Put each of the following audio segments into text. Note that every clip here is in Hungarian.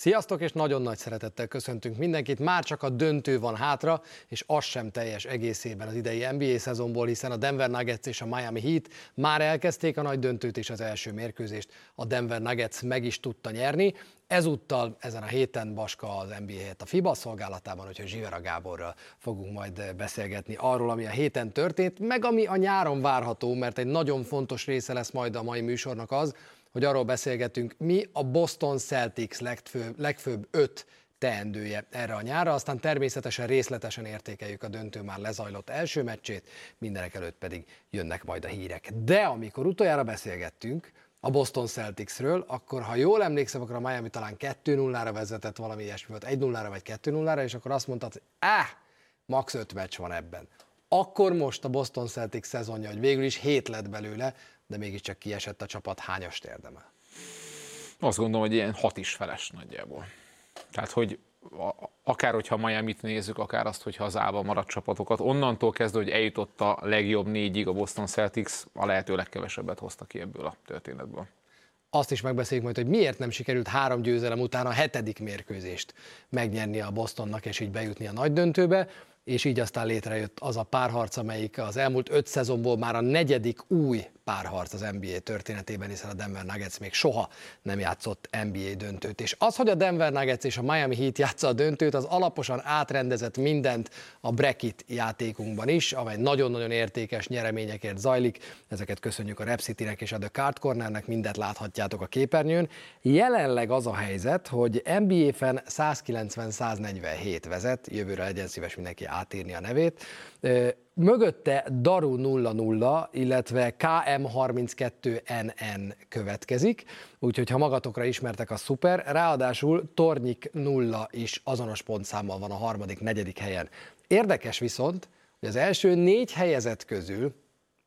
Sziasztok, és nagyon nagy szeretettel köszöntünk mindenkit. Már csak a döntő van hátra, és az sem teljes egészében az idei NBA szezonból, hiszen a Denver Nuggets és a Miami Heat már elkezdték a nagy döntőt és az első mérkőzést. A Denver Nuggets meg is tudta nyerni. Ezúttal ezen a héten Baska az NBA helyett a FIBA szolgálatában, hogyha Zsivera Gáborral fogunk majd beszélgetni arról, ami a héten történt, meg ami a nyáron várható, mert egy nagyon fontos része lesz majd a mai műsornak az, hogy arról beszélgetünk, mi a Boston Celtics legfőbb, legfőbb öt teendője erre a nyárra, aztán természetesen részletesen értékeljük a döntő már lezajlott első meccsét, mindenek előtt pedig jönnek majd a hírek. De amikor utoljára beszélgettünk a Boston Celticsről, akkor ha jól emlékszem, akkor a Miami talán 2-0-ra vezetett valami ilyesmi volt, 1-0-ra vagy 2-0-ra, és akkor azt mondtad, hogy áh, max 5 meccs van ebben. Akkor most a Boston Celtics szezonja, hogy végül is 7 lett belőle, de mégiscsak kiesett a csapat, hányast érdemel? Azt gondolom, hogy ilyen hat is feles nagyjából. Tehát, hogy akár hogyha Miami-t nézzük, akár azt, hogyha az állva maradt csapatokat, onnantól kezdve, hogy eljutott a legjobb négyig a Boston Celtics, a lehető legkevesebbet hozta ki ebből a történetből. Azt is megbeszéljük majd, hogy miért nem sikerült három győzelem után a hetedik mérkőzést megnyerni a Bostonnak, és így bejutni a nagy döntőbe és így aztán létrejött az a párharc, amelyik az elmúlt öt szezonból már a negyedik új párharc az NBA történetében, hiszen a Denver Nuggets még soha nem játszott NBA döntőt. És az, hogy a Denver Nuggets és a Miami Heat játsza a döntőt, az alaposan átrendezett mindent a bracket játékunkban is, amely nagyon-nagyon értékes nyereményekért zajlik. Ezeket köszönjük a Rep City-nek és a The Card Cornernek, mindet láthatjátok a képernyőn. Jelenleg az a helyzet, hogy NBA-fen 190-147 vezet, jövőre legyen szíves mindenki átírni a nevét. Mögötte Daru 00, illetve KM32NN következik, úgyhogy ha magatokra ismertek, a szuper. Ráadásul Tornyik 0 is azonos pontszámmal van a harmadik, negyedik helyen. Érdekes viszont, hogy az első négy helyezett közül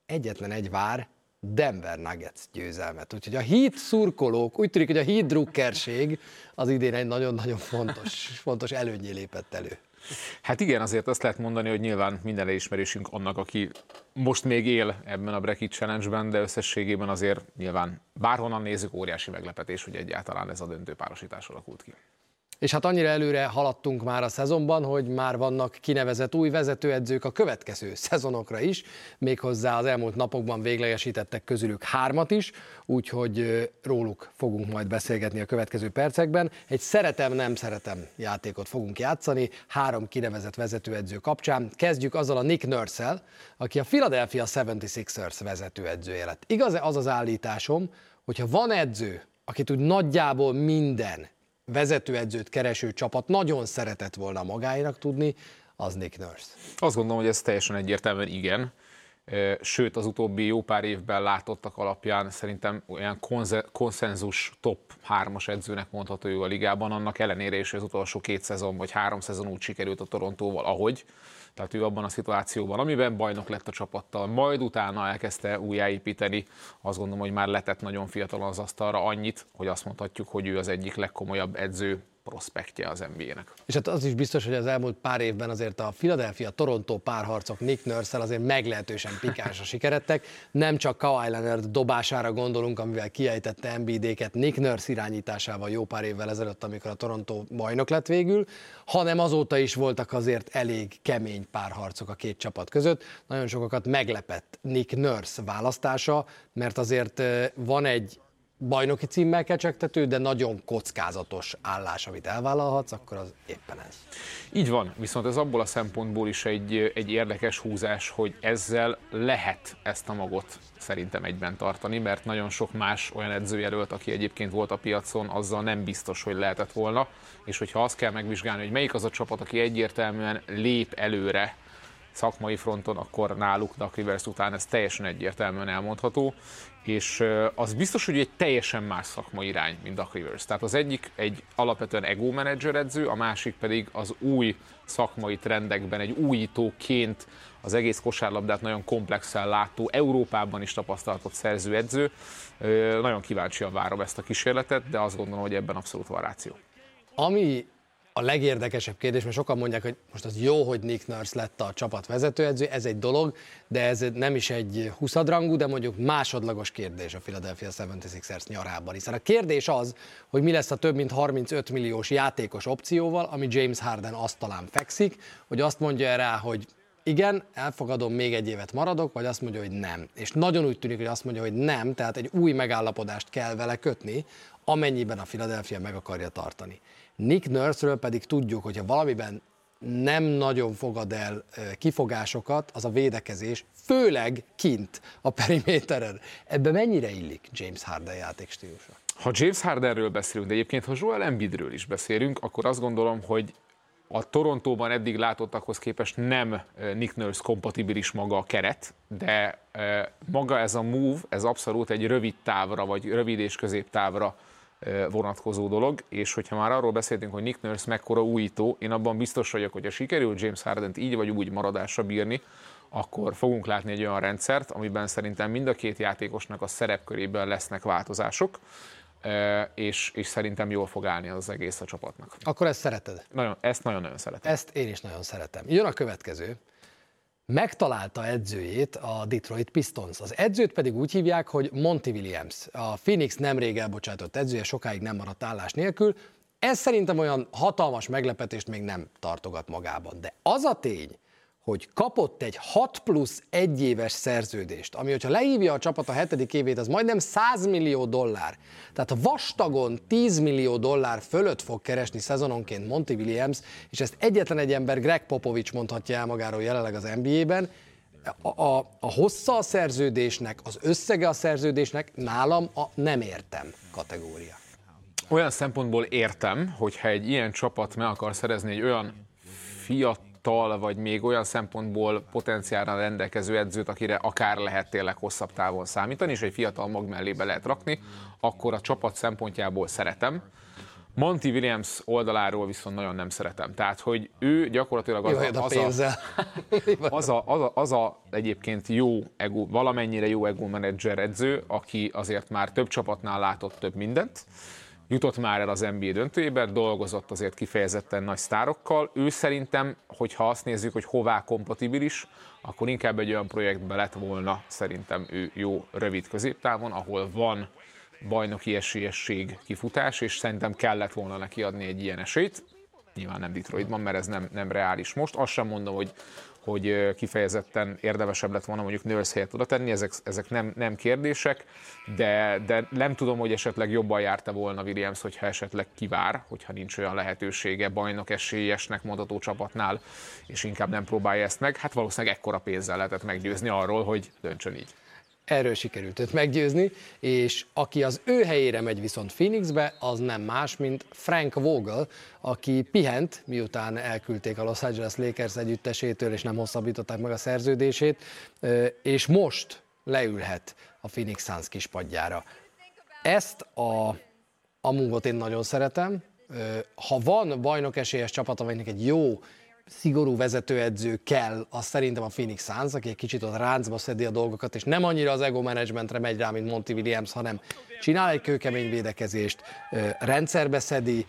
egyetlen egy vár Denver Nuggets győzelmet. Úgyhogy a híd szurkolók, úgy tűnik, hogy a híd drukkerség az idén egy nagyon-nagyon fontos, fontos előnyé lépett elő. Hát igen, azért azt lehet mondani, hogy nyilván minden elismerésünk annak, aki most még él ebben a Bracket Challenge-ben, de összességében azért nyilván bárhonnan nézzük, óriási meglepetés, hogy egyáltalán ez a döntő párosítás alakult ki. És hát annyira előre haladtunk már a szezonban, hogy már vannak kinevezett új vezetőedzők a következő szezonokra is, méghozzá az elmúlt napokban véglegesítettek közülük hármat is, úgyhogy róluk fogunk majd beszélgetni a következő percekben. Egy szeretem-nem szeretem játékot fogunk játszani, három kinevezett vezetőedző kapcsán. Kezdjük azzal a Nick nurse aki a Philadelphia 76ers vezetőedzője lett. Igaz-e az az állításom, hogyha van edző, akit úgy nagyjából minden vezetőedzőt kereső csapat nagyon szeretett volna magáinak tudni, az Nick Nurse. Azt gondolom, hogy ez teljesen egyértelműen igen. Sőt, az utóbbi jó pár évben látottak alapján szerintem olyan konszenzus top hármas edzőnek mondható ő a ligában, annak ellenére is, az utolsó két szezon vagy három szezon úgy sikerült a Torontóval, ahogy. Tehát ő abban a szituációban, amiben bajnok lett a csapattal, majd utána elkezdte újjáépíteni, azt gondolom, hogy már letett nagyon fiatalon az asztalra annyit, hogy azt mondhatjuk, hogy ő az egyik legkomolyabb edző prospektje az NBA-nek. És hát az is biztos, hogy az elmúlt pár évben azért a Philadelphia-Toronto párharcok Nick nurse azért meglehetősen pikánsra sikerettek. Nem csak Kawhi Leonard dobására gondolunk, amivel kiejtette Embiidéket Nick Nurse irányításával jó pár évvel ezelőtt, amikor a Toronto bajnok lett végül, hanem azóta is voltak azért elég kemény párharcok a két csapat között. Nagyon sokakat meglepett Nick Nurse választása, mert azért van egy bajnoki címmel kecsegtető, de nagyon kockázatos állás, amit elvállalhatsz, akkor az éppen ez. Így van, viszont ez abból a szempontból is egy, egy érdekes húzás, hogy ezzel lehet ezt a magot szerintem egyben tartani, mert nagyon sok más olyan edzőjelölt, aki egyébként volt a piacon, azzal nem biztos, hogy lehetett volna, és hogyha azt kell megvizsgálni, hogy melyik az a csapat, aki egyértelműen lép előre szakmai fronton, akkor náluk Duck Rivers után ez teljesen egyértelműen elmondható, és az biztos, hogy egy teljesen más szakmai irány, mint Duck Rivers. Tehát az egyik egy alapvetően ego menedzser edző, a másik pedig az új szakmai trendekben egy újítóként az egész kosárlabdát nagyon komplexen látó, Európában is tapasztalatot szerző edző. Nagyon kíváncsian várom ezt a kísérletet, de azt gondolom, hogy ebben abszolút van ráció. Ami a legérdekesebb kérdés, mert sokan mondják, hogy most az jó, hogy Nick Nurse lett a csapat vezetőedző, ez egy dolog, de ez nem is egy 20 rangú, de mondjuk másodlagos kérdés a Philadelphia 76ers nyarában. Hiszen a kérdés az, hogy mi lesz a több mint 35 milliós játékos opcióval, ami James Harden asztalán fekszik, hogy azt mondja rá, hogy igen, elfogadom, még egy évet maradok, vagy azt mondja, hogy nem. És nagyon úgy tűnik, hogy azt mondja, hogy nem, tehát egy új megállapodást kell vele kötni, amennyiben a Philadelphia meg akarja tartani. Nick Nurse-ről pedig tudjuk, hogyha valamiben nem nagyon fogad el kifogásokat, az a védekezés, főleg kint a periméteren. Ebbe mennyire illik James Harden játékstílusa? Ha James Hardenről beszélünk, de egyébként ha Joel Embiidről is beszélünk, akkor azt gondolom, hogy a Torontóban eddig látottakhoz képest nem Nick Nurse kompatibilis maga a keret, de maga ez a move, ez abszolút egy rövid távra, vagy rövid és középtávra vonatkozó dolog, és hogyha már arról beszéltünk, hogy Nick Nurse mekkora újító, én abban biztos vagyok, hogy ha sikerül James Harden-t így vagy úgy maradásra bírni, akkor fogunk látni egy olyan rendszert, amiben szerintem mind a két játékosnak a szerepkörében lesznek változások, és, és szerintem jól fog állni az egész a csapatnak. Akkor ezt szereted? Nagyon, ezt nagyon-nagyon szeretem. Ezt én is nagyon szeretem. Jön a következő megtalálta edzőjét a Detroit Pistons. Az edzőt pedig úgy hívják, hogy Monty Williams. A Phoenix nemrég elbocsátott edzője, sokáig nem maradt állás nélkül. Ez szerintem olyan hatalmas meglepetést még nem tartogat magában. De az a tény, hogy kapott egy 6 plusz 1 éves szerződést, ami, hogyha lehívja a csapat a hetedik évét, az majdnem 100 millió dollár. Tehát vastagon 10 millió dollár fölött fog keresni szezononként Monty Williams, és ezt egyetlen egy ember, Greg Popovich mondhatja el magáról jelenleg az NBA-ben, a, a, a hossza a szerződésnek, az összege a szerződésnek nálam a nem értem kategória. Olyan szempontból értem, hogyha egy ilyen csapat meg akar szerezni egy olyan fiatal fiatal, vagy még olyan szempontból potenciálra rendelkező edzőt, akire akár lehet tényleg hosszabb távon számítani, és egy fiatal mag mellébe lehet rakni, akkor a csapat szempontjából szeretem. Monty Williams oldaláról viszont nagyon nem szeretem. Tehát, hogy ő gyakorlatilag az, a, az, a, az, a, az, a, az a egyébként jó ego, valamennyire jó ego menedzser edző, aki azért már több csapatnál látott több mindent, jutott már el az NBA döntőjébe, dolgozott azért kifejezetten nagy sztárokkal. Ő szerintem, hogyha azt nézzük, hogy hová kompatibilis, akkor inkább egy olyan projektbe lett volna szerintem ő jó rövid középtávon, ahol van bajnoki esélyesség kifutás, és szerintem kellett volna neki adni egy ilyen esélyt. Nyilván nem Detroitban, mert ez nem, nem reális most. Azt sem mondom, hogy hogy kifejezetten érdemesebb lett volna mondjuk Nurse helyett oda tenni, ezek, ezek nem, nem kérdések, de, de nem tudom, hogy esetleg jobban járta volna Williams, hogyha esetleg kivár, hogyha nincs olyan lehetősége bajnok esélyesnek mondható csapatnál, és inkább nem próbálja ezt meg. Hát valószínűleg ekkora pénzzel lehetett meggyőzni arról, hogy döntsön így. Erről sikerült őt meggyőzni, és aki az ő helyére megy viszont Phoenixbe, az nem más, mint Frank Vogel, aki pihent, miután elküldték a Los Angeles Lakers együttesétől, és nem hosszabbították meg a szerződését, és most leülhet a Phoenix Suns kispadjára. Ezt a, a mungot én nagyon szeretem. Ha van bajnok esélyes csapat, amelynek egy jó szigorú vezetőedző kell, az szerintem a Phoenix Suns, aki egy kicsit ott ráncba szedi a dolgokat, és nem annyira az ego managementre megy rá, mint Monty Williams, hanem csinál egy kőkemény védekezést, rendszerbe szedi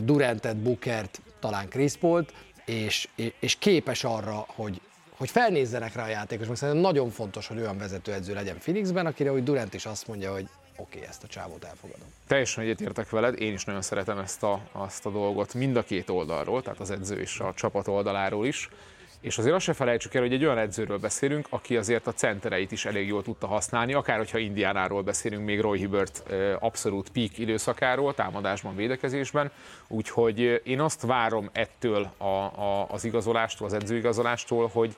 Durantet, Bookert, talán Chris Paul-t, és, és képes arra, hogy, hogy felnézzenek rá a játékos, mert szerintem nagyon fontos, hogy olyan vezetőedző legyen Phoenixben, akire hogy Durant is azt mondja, hogy oké, ezt a csávót elfogadom. Teljesen egyetértek veled, én is nagyon szeretem ezt a, azt a dolgot mind a két oldalról, tehát az edző és a csapat oldaláról is. És azért azt se felejtsük el, hogy egy olyan edzőről beszélünk, aki azért a centereit is elég jól tudta használni, akár hogyha Indiánáról beszélünk, még Roy Hibbert abszolút peak időszakáról, támadásban, védekezésben. Úgyhogy én azt várom ettől a, a, az igazolástól, az edzőigazolástól, hogy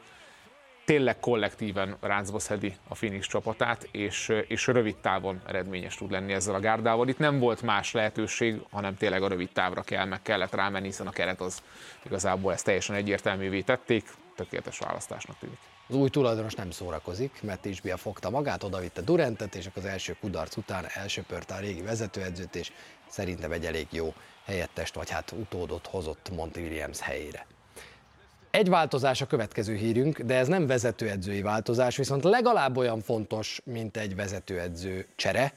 tényleg kollektíven ráncba szedi a Phoenix csapatát, és, és rövid távon eredményes tud lenni ezzel a gárdával. Itt nem volt más lehetőség, hanem tényleg a rövid távra kell, meg kellett rámenni, hiszen a keret az igazából ezt teljesen egyértelművé tették, tökéletes választásnak tűnik. Az új tulajdonos nem szórakozik, mert Isbia fogta magát, odavitte Durantet, és az első kudarc után elsöpörte a régi vezetőedzőt, és szerintem egy elég jó helyettest, vagy hát utódot hozott Monty Williams helyére. Egy változás a következő hírünk, de ez nem vezetőedzői változás, viszont legalább olyan fontos, mint egy vezetőedző csere.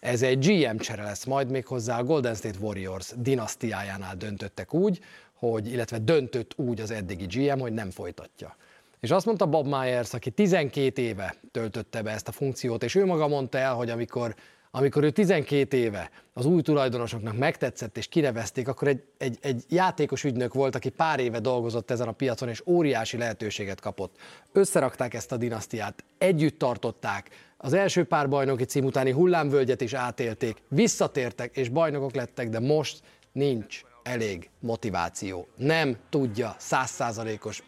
Ez egy GM csere lesz majd még hozzá a Golden State Warriors dinasztiájánál döntöttek úgy, hogy, illetve döntött úgy az eddigi GM, hogy nem folytatja. És azt mondta Bob Myers, aki 12 éve töltötte be ezt a funkciót, és ő maga mondta el, hogy amikor, amikor ő 12 éve az új tulajdonosoknak megtetszett és kinevezték, akkor egy, egy, egy játékos ügynök volt, aki pár éve dolgozott ezen a piacon, és óriási lehetőséget kapott. Összerakták ezt a dinasztiát, együtt tartották, az első pár bajnoki cím utáni hullámvölgyet is átélték, visszatértek és bajnokok lettek, de most nincs elég motiváció. Nem tudja százszázalékos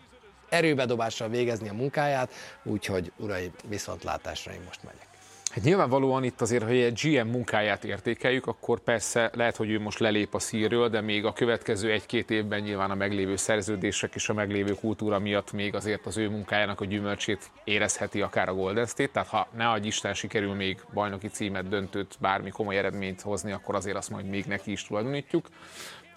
erőbedobással végezni a munkáját, úgyhogy uraim, viszontlátásra én most megyek. Hát nyilvánvalóan itt azért, hogy egy GM munkáját értékeljük, akkor persze lehet, hogy ő most lelép a szírről, de még a következő egy-két évben nyilván a meglévő szerződések és a meglévő kultúra miatt még azért az ő munkájának a gyümölcsét érezheti akár a Golden State. Tehát ha ne adj Isten sikerül még bajnoki címet, döntőt, bármi komoly eredményt hozni, akkor azért azt majd még neki is tulajdonítjuk.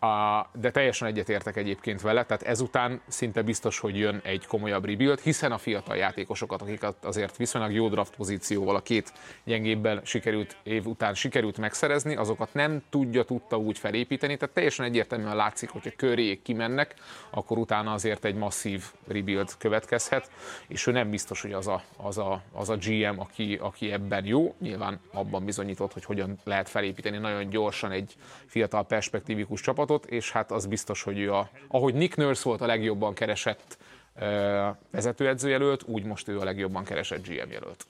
A, de teljesen egyetértek egyébként vele, tehát ezután szinte biztos, hogy jön egy komolyabb rebuild, hiszen a fiatal játékosokat, akiket azért viszonylag jó draft pozícióval a két gyengébben sikerült év után sikerült megszerezni, azokat nem tudja, tudta úgy felépíteni, tehát teljesen egyértelműen látszik, hogyha köré kimennek, akkor utána azért egy masszív rebuild következhet, és ő nem biztos, hogy az a, az a, az a GM, aki, aki ebben jó, nyilván abban bizonyított, hogy hogyan lehet felépíteni nagyon gyorsan egy fiatal perspektívikus csapatot, csapatot, és hát az biztos, hogy ő a, ahogy Nick Nurse volt a legjobban keresett vezetőedzőjelölt, úgy most ő a legjobban keresett GM jelölt.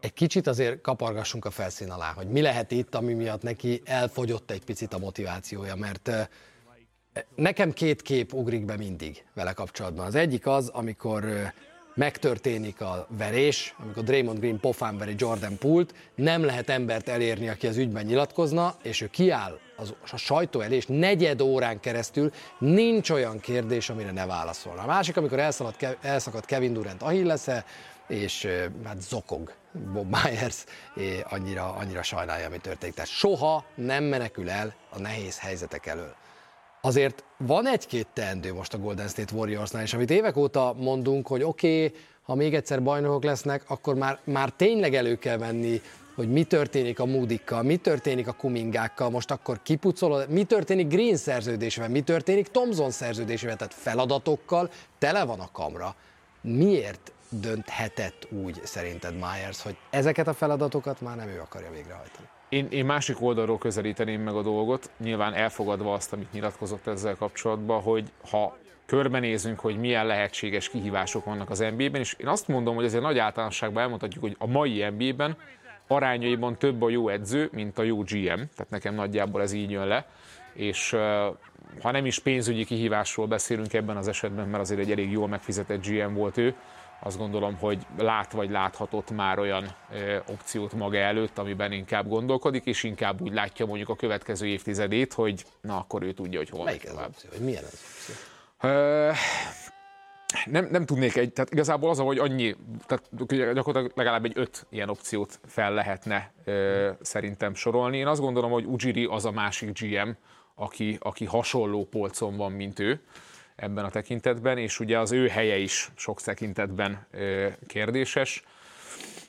Egy kicsit azért kapargassunk a felszín alá, hogy mi lehet itt, ami miatt neki elfogyott egy picit a motivációja, mert nekem két kép ugrik be mindig vele kapcsolatban. Az egyik az, amikor megtörténik a verés, amikor Draymond Green pofán veri Jordan Pult, nem lehet embert elérni, aki az ügyben nyilatkozna, és ő kiáll az, a sajtó elé, és negyed órán keresztül nincs olyan kérdés, amire ne válaszolna. A másik, amikor elszaladt, elszakadt Kevin Durant Achillesze, és hát zokog Bob Myers, annyira, annyira sajnálja, ami történik. Tehát soha nem menekül el a nehéz helyzetek elől. Azért van egy-két teendő most a Golden State Warriorsnál, és amit évek óta mondunk, hogy oké, okay, ha még egyszer bajnokok lesznek, akkor már, már tényleg elő kell venni hogy mi történik a Moodykkal, mi történik a Kumingákkal, most akkor kipucolod, mi történik Green szerződésével, mi történik Thomson szerződésével, tehát feladatokkal tele van a kamra. Miért dönthetett úgy szerinted Myers, hogy ezeket a feladatokat már nem ő akarja végrehajtani? Én, én másik oldalról közelíteném meg a dolgot, nyilván elfogadva azt, amit nyilatkozott ezzel kapcsolatban, hogy ha körbenézünk, hogy milyen lehetséges kihívások vannak az NBA-ben, és én azt mondom, hogy azért nagy általánosságban elmondhatjuk, hogy a mai NBA-ben arányaiban több a jó edző, mint a jó GM, tehát nekem nagyjából ez így jön le, és ha nem is pénzügyi kihívásról beszélünk ebben az esetben, mert azért egy elég jól megfizetett GM volt ő, azt gondolom, hogy lát vagy láthatott már olyan ö, opciót maga előtt, amiben inkább gondolkodik, és inkább úgy látja mondjuk a következő évtizedét, hogy na akkor ő tudja, hogy hol Melyik az opció, hogy milyen az opció? nem, nem tudnék egy, tehát igazából az, hogy annyi, tehát gyakorlatilag legalább egy öt ilyen opciót fel lehetne ö, szerintem sorolni. Én azt gondolom, hogy Ujiri az a másik GM, aki, aki hasonló polcon van, mint ő ebben a tekintetben, és ugye az ő helye is sok tekintetben kérdéses.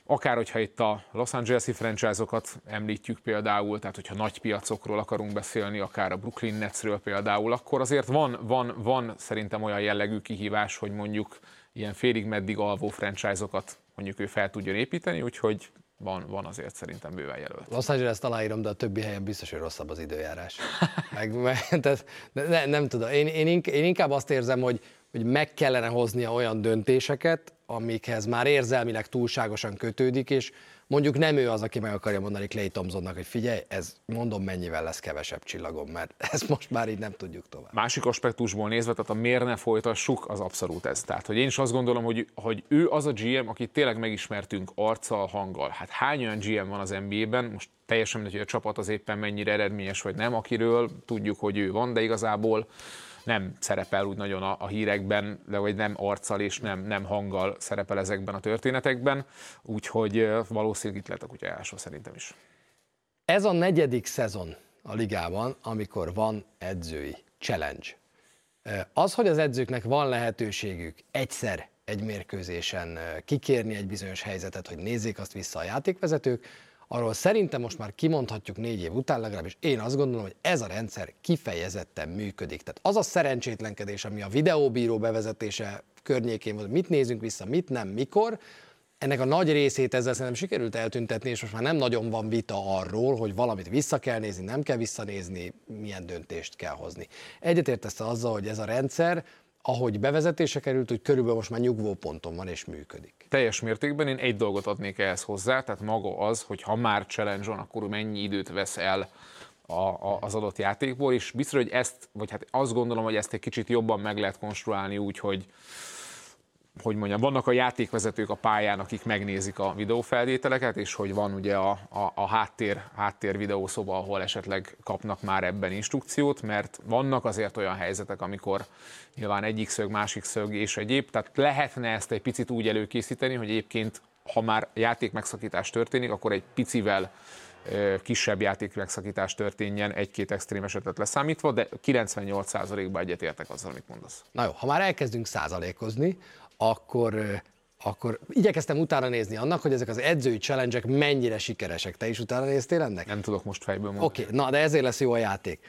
Akár hogyha itt a Los Angeles-i franchise-okat említjük például, tehát hogyha nagy piacokról akarunk beszélni, akár a Brooklyn Netsről például, akkor azért van, van, van szerintem olyan jellegű kihívás, hogy mondjuk ilyen félig meddig alvó franchise-okat mondjuk ő fel tudjon építeni, úgyhogy van, van azért szerintem bőven jelölt. Los Angeles találírom, de a többi helyen biztos, hogy rosszabb az időjárás. meg, meg, ne, nem tudom, én, én, én inkább azt érzem, hogy, hogy meg kellene hoznia olyan döntéseket, amikhez már érzelmileg túlságosan kötődik, és mondjuk nem ő az, aki meg akarja mondani Clay Thompsonnak, hogy figyelj, ez mondom mennyivel lesz kevesebb csillagom, mert ezt most már így nem tudjuk tovább. Másik aspektusból nézve, tehát a miért ne folytassuk, az abszolút ez. Tehát, hogy én is azt gondolom, hogy, hogy ő az a GM, akit tényleg megismertünk arccal, hanggal. Hát hány olyan GM van az NBA-ben, most teljesen mindegy, hogy a csapat az éppen mennyire eredményes vagy nem, akiről tudjuk, hogy ő van, de igazából nem szerepel úgy nagyon a, a hírekben, de vagy nem arccal és nem, nem hanggal szerepel ezekben a történetekben, úgyhogy valószínűleg itt lehet a kutya első szerintem is. Ez a negyedik szezon a ligában, amikor van edzői challenge. Az, hogy az edzőknek van lehetőségük egyszer egy mérkőzésen kikérni egy bizonyos helyzetet, hogy nézzék azt vissza a játékvezetők, arról szerintem most már kimondhatjuk négy év után, legalábbis én azt gondolom, hogy ez a rendszer kifejezetten működik. Tehát az a szerencsétlenkedés, ami a videóbíró bevezetése környékén volt, mit nézünk vissza, mit nem, mikor, ennek a nagy részét ezzel szerintem sikerült eltüntetni, és most már nem nagyon van vita arról, hogy valamit vissza kell nézni, nem kell visszanézni, milyen döntést kell hozni. Egyetértesz azzal, hogy ez a rendszer, ahogy bevezetése került, hogy körülbelül most már nyugvó ponton van és működik. Teljes mértékben én egy dolgot adnék ehhez hozzá, tehát maga az, hogy ha már challenge on, akkor mennyi időt vesz el a, a, az adott játékból, és biztos, hogy ezt, vagy hát azt gondolom, hogy ezt egy kicsit jobban meg lehet konstruálni úgy, hogy hogy mondjam, vannak a játékvezetők a pályán, akik megnézik a videófelvételeket, és hogy van ugye a, a, a háttér, háttér videószoba, ahol esetleg kapnak már ebben instrukciót, mert vannak azért olyan helyzetek, amikor nyilván egyik szög, másik szög és egyéb, tehát lehetne ezt egy picit úgy előkészíteni, hogy egyébként ha már játék megszakítás történik, akkor egy picivel kisebb játék megszakítás történjen egy-két extrém esetet leszámítva, de 98%-ban egyetértek azzal, amit mondasz. Na jó, ha már elkezdünk százalékozni, akkor akkor igyekeztem utána nézni annak, hogy ezek az edzői challenge mennyire sikeresek. Te is utána néztél ennek? Nem tudok most fejből mondani. Oké, okay, na de ezért lesz jó a játék.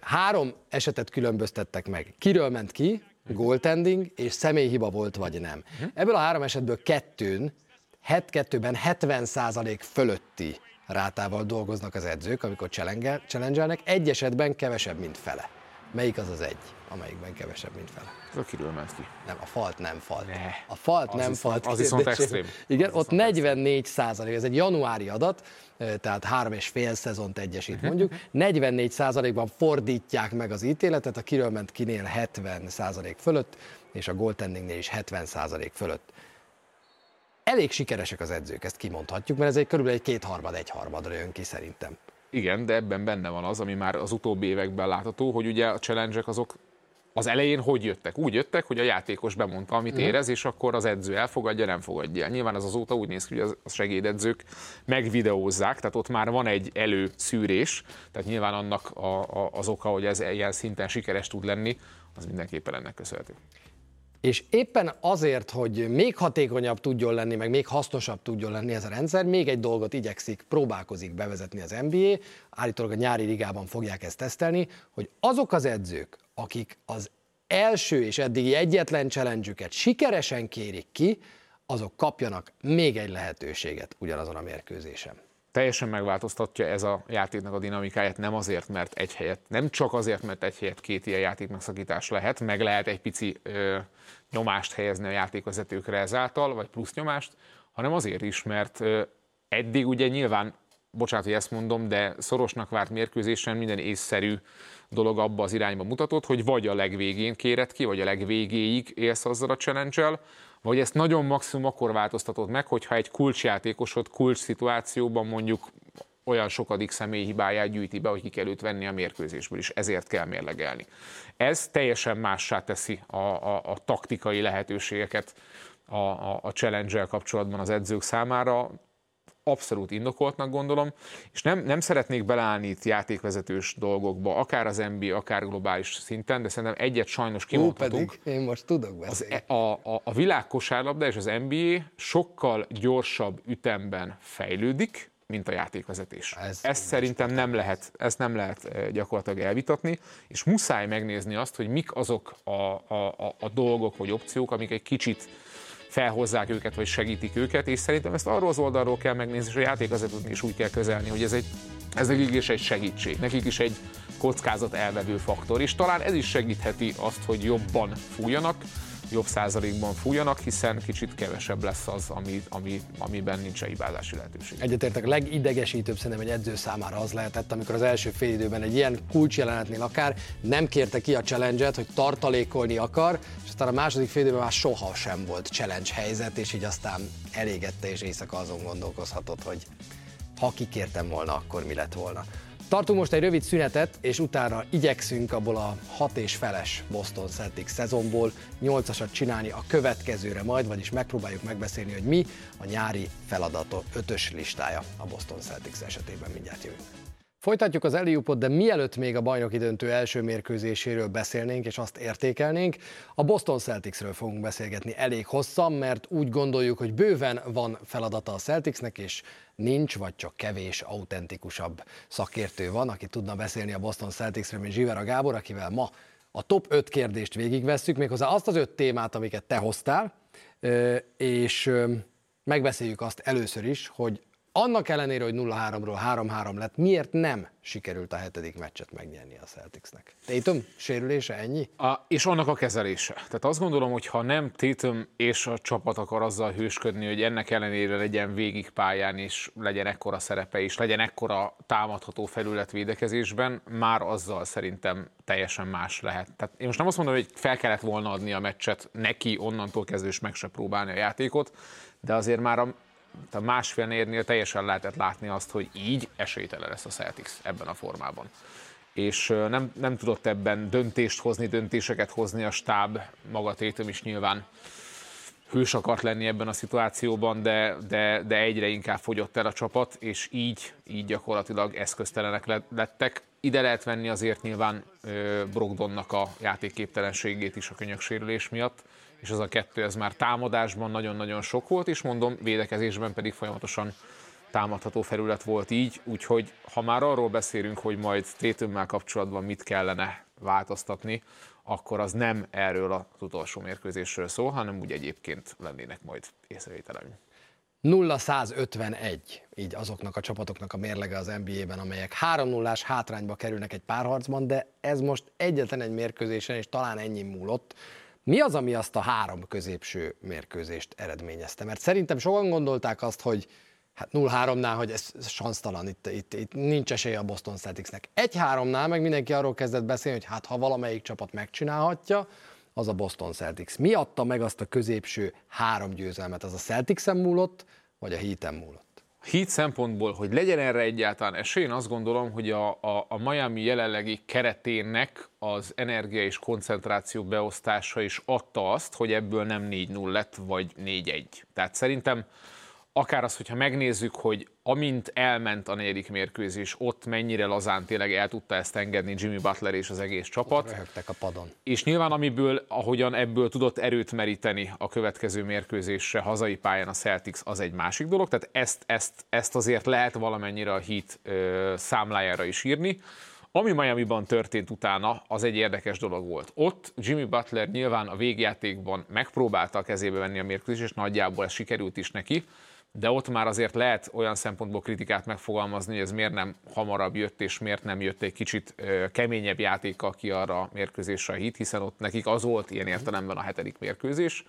Három esetet különböztettek meg. Kiről ment ki, goaltending és személyhiba volt vagy nem. Ebből a három esetből kettőn, het, kettőben 70% fölötti rátával dolgoznak az edzők, amikor challenge egy esetben kevesebb, mint fele. Melyik az az egy, amelyikben kevesebb, mint fele? Ez a kiről ment ki. Nem, a falt nem falt. Ne. A falt az nem viszont, falt. Az viszont extrém. Igen, az ott 44 százalék, ez egy januári adat, tehát három és fél szezont egyesít uh-huh. mondjuk, 44 százalékban fordítják meg az ítéletet, a kiről ment kinél 70 százalék fölött, és a goaltendingnél is 70 százalék fölött. Elég sikeresek az edzők, ezt kimondhatjuk, mert ez egy körülbelül egy kétharmad, egyharmadra jön ki szerintem. Igen, de ebben benne van az, ami már az utóbbi években látható, hogy ugye a challenge azok az elején hogy jöttek? Úgy jöttek, hogy a játékos bemondta, amit uh-huh. érez, és akkor az edző elfogadja, nem fogadja. Nyilván az azóta úgy néz ki, hogy a segédedzők megvideózzák, tehát ott már van egy előszűrés, tehát nyilván annak a, a, az oka, hogy ez ilyen szinten sikeres tud lenni, az mindenképpen ennek köszönhető. És éppen azért, hogy még hatékonyabb tudjon lenni, meg még hasznosabb tudjon lenni ez a rendszer, még egy dolgot igyekszik, próbálkozik bevezetni az NBA, állítólag a nyári ligában fogják ezt tesztelni, hogy azok az edzők, akik az első és eddigi egyetlen challenge sikeresen kérik ki, azok kapjanak még egy lehetőséget ugyanazon a mérkőzésen. Teljesen megváltoztatja ez a játéknak a dinamikáját, nem azért, mert egy helyet, nem csak azért, mert egy helyet két ilyen játék megszakítás lehet, meg lehet egy pici ö, nyomást helyezni a játékvezetőkre ezáltal, vagy plusz nyomást, hanem azért is, mert eddig ugye nyilván, bocsánat, hogy ezt mondom, de szorosnak várt mérkőzésen minden észszerű dolog abba az irányba mutatott, hogy vagy a legvégén kéred ki, vagy a legvégéig élsz azzal a challenge vagy ezt nagyon maximum akkor változtatod meg, hogyha egy kulcsjátékosod kulcs szituációban mondjuk olyan sokadik személy hibáját gyűjti be, hogy ki kell őt venni a mérkőzésből, és ezért kell mérlegelni. Ez teljesen mássá teszi a, a, a taktikai lehetőségeket a, a, a challenge kapcsolatban az edzők számára abszolút indokoltnak gondolom, és nem, nem szeretnék beleállni itt játékvezetős dolgokba, akár az NBA, akár globális szinten, de szerintem egyet sajnos kimondhatunk. Ó, pedig én most tudok beszélni. Az, e- a, a, a világ kosárlabda és az NBA sokkal gyorsabb ütemben fejlődik, mint a játékvezetés. Ez ezt szerintem nem lehet, ezt nem lehet e, gyakorlatilag elvitatni, és muszáj megnézni azt, hogy mik azok a, a, a, a dolgok vagy opciók, amik egy kicsit felhozzák őket, vagy segítik őket, és szerintem ezt arról az oldalról kell megnézni, és a játékvezetőknek is úgy kell közelni, hogy ez, egy, ez nekik is egy segítség, nekik is egy kockázat elvevő faktor, és talán ez is segítheti azt, hogy jobban fújjanak, jobb százalékban fújjanak, hiszen kicsit kevesebb lesz az, ami, ami, amiben nincs hibázási lehetőség. Egyetértek, a legidegesítőbb szerintem egy edző számára az lehetett, amikor az első fél időben egy ilyen kulcsjelenetnél akár nem kérte ki a challenge hogy tartalékolni akar, és aztán a második fél időben már soha sem volt challenge helyzet, és így aztán elégette, és éjszaka azon gondolkozhatott, hogy ha kikértem volna, akkor mi lett volna. Tartunk most egy rövid szünetet, és utána igyekszünk abból a hat és feles Boston Celtics szezonból nyolcasat csinálni a következőre majd, vagyis megpróbáljuk megbeszélni, hogy mi a nyári feladatok ötös listája a Boston Celtics esetében mindjárt jövünk. Folytatjuk az Eliupot, de mielőtt még a bajnoki döntő első mérkőzéséről beszélnénk és azt értékelnénk, a Boston Celticsről fogunk beszélgetni elég hosszan, mert úgy gondoljuk, hogy bőven van feladata a Celticsnek, és nincs, vagy csak kevés autentikusabb szakértő van, aki tudna beszélni a Boston Celticsről, mint Zsivera Gábor, akivel ma a top 5 kérdést végigvesszük, méghozzá azt az öt témát, amiket te hoztál, és megbeszéljük azt először is, hogy annak ellenére, hogy 0-3-ról 3-3 lett, miért nem sikerült a hetedik meccset megnyerni a Celticsnek? Tatum sérülése ennyi? A, és annak a kezelése. Tehát azt gondolom, hogy ha nem Tatum és a csapat akar azzal hősködni, hogy ennek ellenére legyen végig pályán, és legyen ekkora szerepe, és legyen ekkora támadható felület védekezésben, már azzal szerintem teljesen más lehet. Tehát én most nem azt mondom, hogy fel kellett volna adni a meccset neki onnantól kezdve, és meg se próbálni a játékot, de azért már a a másfél negyednél teljesen lehetett látni azt, hogy így esélytelen lesz a Celtics ebben a formában. És nem, nem tudott ebben döntést hozni, döntéseket hozni a stáb, maga Tétöm is nyilván hős akart lenni ebben a szituációban, de, de, de egyre inkább fogyott el a csapat, és így, így gyakorlatilag eszköztelenek lettek. Ide lehet venni azért nyilván Brogdonnak a játékképtelenségét is a könyöksérülés miatt, és az a kettő, ez már támadásban nagyon-nagyon sok volt, és mondom, védekezésben pedig folyamatosan támadható felület volt így, úgyhogy ha már arról beszélünk, hogy majd tétőmmel kapcsolatban mit kellene változtatni, akkor az nem erről az utolsó mérkőzésről szól, hanem úgy egyébként lennének majd észrevételeim. 0-151, így azoknak a csapatoknak a mérlege az NBA-ben, amelyek 3-0-ás hátrányba kerülnek egy párharcban, de ez most egyetlen egy mérkőzésen, és talán ennyi múlott, mi az, ami azt a három középső mérkőzést eredményezte? Mert szerintem sokan gondolták azt, hogy hát 0-3-nál, hogy ez, ez sansztalan, itt, itt, itt nincs esélye a Boston Celticsnek. 1-3-nál meg mindenki arról kezdett beszélni, hogy hát ha valamelyik csapat megcsinálhatja, az a Boston Celtics. Mi adta meg azt a középső három győzelmet? Az a Celtics-en múlott, vagy a Heat-en múlott? Heat szempontból, hogy legyen erre egyáltalán esély, én azt gondolom, hogy a, a, a Miami jelenlegi keretének az energia és koncentráció beosztása is adta azt, hogy ebből nem 4-0 lett, vagy 4-1. Tehát szerintem akár az, hogyha megnézzük, hogy amint elment a negyedik mérkőzés, ott mennyire lazán tényleg el tudta ezt engedni Jimmy Butler és az egész csapat. Röhögtek a padon. És nyilván amiből, ahogyan ebből tudott erőt meríteni a következő mérkőzésre hazai pályán a Celtics, az egy másik dolog. Tehát ezt, ezt, ezt azért lehet valamennyire a hit számlájára is írni. Ami Miami-ban történt utána, az egy érdekes dolog volt. Ott Jimmy Butler nyilván a végjátékban megpróbálta a kezébe venni a mérkőzést, és nagyjából ez sikerült is neki de ott már azért lehet olyan szempontból kritikát megfogalmazni, hogy ez miért nem hamarabb jött, és miért nem jött egy kicsit keményebb játéka ki arra a mérkőzésre a hit, hiszen ott nekik az volt ilyen értelemben a hetedik mérkőzés.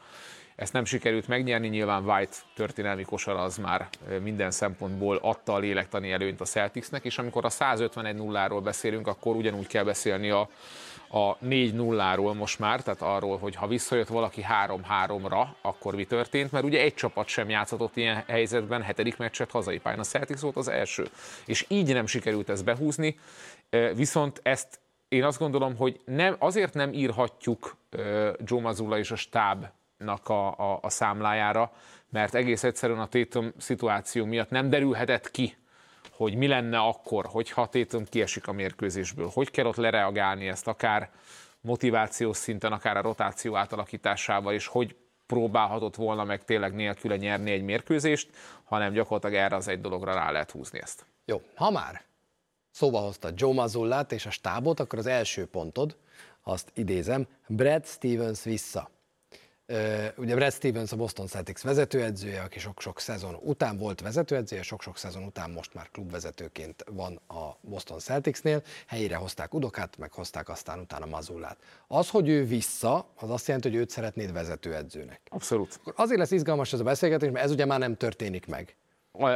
Ezt nem sikerült megnyerni, nyilván White történelmi kosara az már minden szempontból adta a lélektani előnyt a Celticsnek, és amikor a 151 0 beszélünk, akkor ugyanúgy kell beszélni a a 4-0-ról most már, tehát arról, hogy ha visszajött valaki 3-3-ra, akkor mi történt, mert ugye egy csapat sem játszhatott ilyen helyzetben, hetedik meccset hazai pályán, a Celtics volt az első. És így nem sikerült ezt behúzni, viszont ezt én azt gondolom, hogy nem, azért nem írhatjuk Joe Mazzulla és a stábnak a, a, a számlájára, mert egész egyszerűen a Tatum szituáció miatt nem derülhetett ki hogy mi lenne akkor, hogyha Tatum kiesik a mérkőzésből, hogy kell ott lereagálni ezt akár motivációs szinten, akár a rotáció átalakításával, és hogy próbálhatott volna meg tényleg nélküle nyerni egy mérkőzést, hanem gyakorlatilag erre az egy dologra rá lehet húzni ezt. Jó, ha már szóba hozta Joe Mazzullát és a stábot, akkor az első pontod, azt idézem, Brad Stevens vissza. Ugye Brad Stevens a Boston Celtics vezetőedzője, aki sok-sok szezon után volt vezetőedzője, sok-sok szezon után most már klubvezetőként van a Boston Celticsnél, helyére hozták Udokát, meg hozták aztán utána Mazulát. Az, hogy ő vissza, az azt jelenti, hogy őt szeretnéd vezetőedzőnek. Abszolút. Akkor azért lesz izgalmas ez a beszélgetés, mert ez ugye már nem történik meg.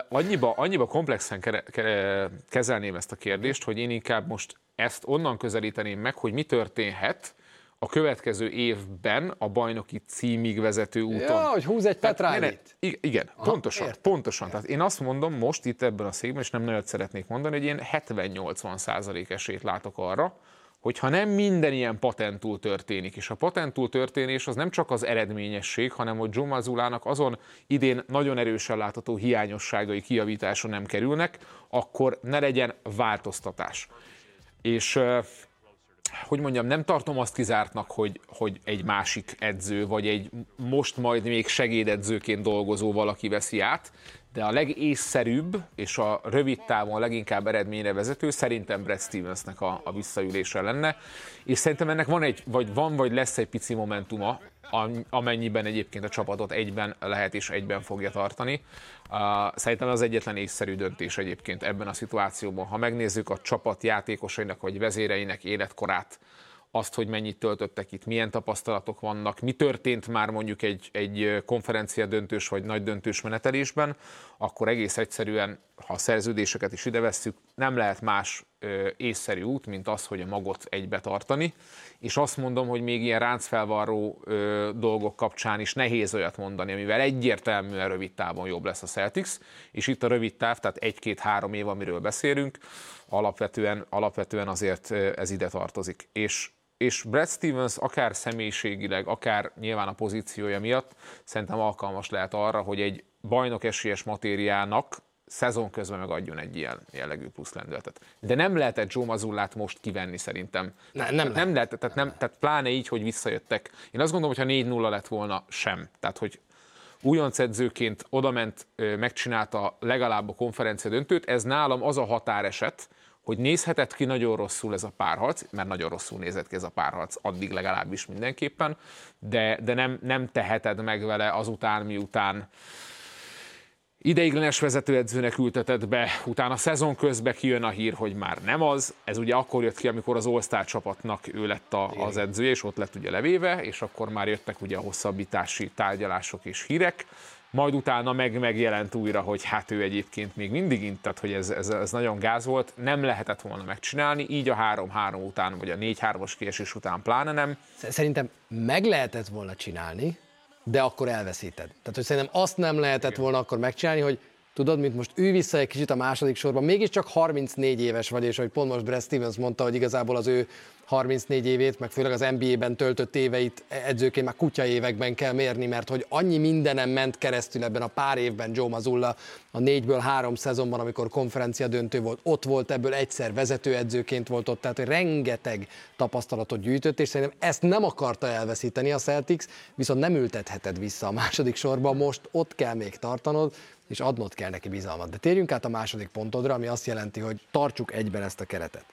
Annyiba, annyiba komplexen kere, kere, kezelném ezt a kérdést, hogy én inkább most ezt onnan közelíteném meg, hogy mi történhet, a következő évben a bajnoki címig vezető úton. Ja, hogy húz egy Petrálit. Igen, Aha, pontosan, értem, pontosan. Értem. Tehát én azt mondom most itt ebben a székben, és nem nagyon szeretnék mondani, hogy én 70-80 százalék esélyt látok arra, hogyha nem minden ilyen patentul történik, és a patentul történés az nem csak az eredményesség, hanem hogy Joe Mazzulának azon idén nagyon erősen látható hiányosságai kiavítása nem kerülnek, akkor ne legyen változtatás. És hogy mondjam, nem tartom azt kizártnak, hogy, hogy egy másik edző, vagy egy most majd még segédedzőként dolgozó valaki veszi át, de a legészszerűbb és a rövid távon leginkább eredményre vezető szerintem Brad Stevensnek a, a visszaülése lenne, és szerintem ennek van, egy, vagy van, vagy lesz egy pici momentuma, amennyiben egyébként a csapatot egyben lehet és egyben fogja tartani. Szerintem az egyetlen észszerű döntés egyébként ebben a szituációban. Ha megnézzük a csapat játékosainak vagy vezéreinek életkorát, azt, hogy mennyit töltöttek itt, milyen tapasztalatok vannak, mi történt már mondjuk egy, egy konferencia döntős vagy nagy döntős menetelésben, akkor egész egyszerűen, ha a szerződéseket is ide vesszük, nem lehet más észszerű út, mint az, hogy a magot egybe tartani. És azt mondom, hogy még ilyen ráncfelvarró dolgok kapcsán is nehéz olyat mondani, amivel egyértelműen rövid távon jobb lesz a Celtics, és itt a rövid táv, tehát egy-két-három év, amiről beszélünk, alapvetően, alapvetően azért ez ide tartozik. És és Brad Stevens akár személyiségileg, akár nyilván a pozíciója miatt szerintem alkalmas lehet arra, hogy egy bajnok esélyes matériának szezon közben megadjon egy ilyen jellegű plusz lendületet. De nem lehetett Joe Mazullát most kivenni szerintem. Ne, nem, nem, nem lehet, tehát, nem, tehát pláne így, hogy visszajöttek. Én azt gondolom, hogy ha 4-0 lett volna, sem. Tehát, hogy újonc edzőként odament, megcsinálta legalább a konferencia döntőt, ez nálam az a határeset, hogy nézhetett ki nagyon rosszul ez a párharc, mert nagyon rosszul nézett ki ez a párharc, addig legalábbis mindenképpen, de, de nem, nem teheted meg vele azután, miután ideiglenes vezetőedzőnek ültetett be, utána a szezon közben kijön a hír, hogy már nem az. Ez ugye akkor jött ki, amikor az All-Star csapatnak ő lett a, az edzője, és ott lett ugye levéve, és akkor már jöttek ugye a hosszabbítási tárgyalások és hírek majd utána meg megjelent újra, hogy hát ő egyébként még mindig int, tehát hogy ez, ez, ez nagyon gáz volt, nem lehetett volna megcsinálni, így a 3-3 után, vagy a 4-3-as kiesés után pláne nem. Szerintem meg lehetett volna csinálni, de akkor elveszíted. Tehát, hogy szerintem azt nem lehetett volna akkor megcsinálni, hogy tudod, mint most ő vissza egy kicsit a második sorban, mégiscsak 34 éves vagy, és hogy pont most Brad Stevens mondta, hogy igazából az ő 34 évét, meg főleg az NBA-ben töltött éveit edzőként már kutya években kell mérni, mert hogy annyi mindenem ment keresztül ebben a pár évben Joe Mazzulla a négyből három szezonban, amikor konferencia döntő volt, ott volt, ebből egyszer vezetőedzőként volt ott, tehát hogy rengeteg tapasztalatot gyűjtött, és szerintem ezt nem akarta elveszíteni a Celtics, viszont nem ültetheted vissza a második sorba, most ott kell még tartanod, és adnod kell neki bizalmat. De térjünk át a második pontodra, ami azt jelenti, hogy tartsuk egyben ezt a keretet.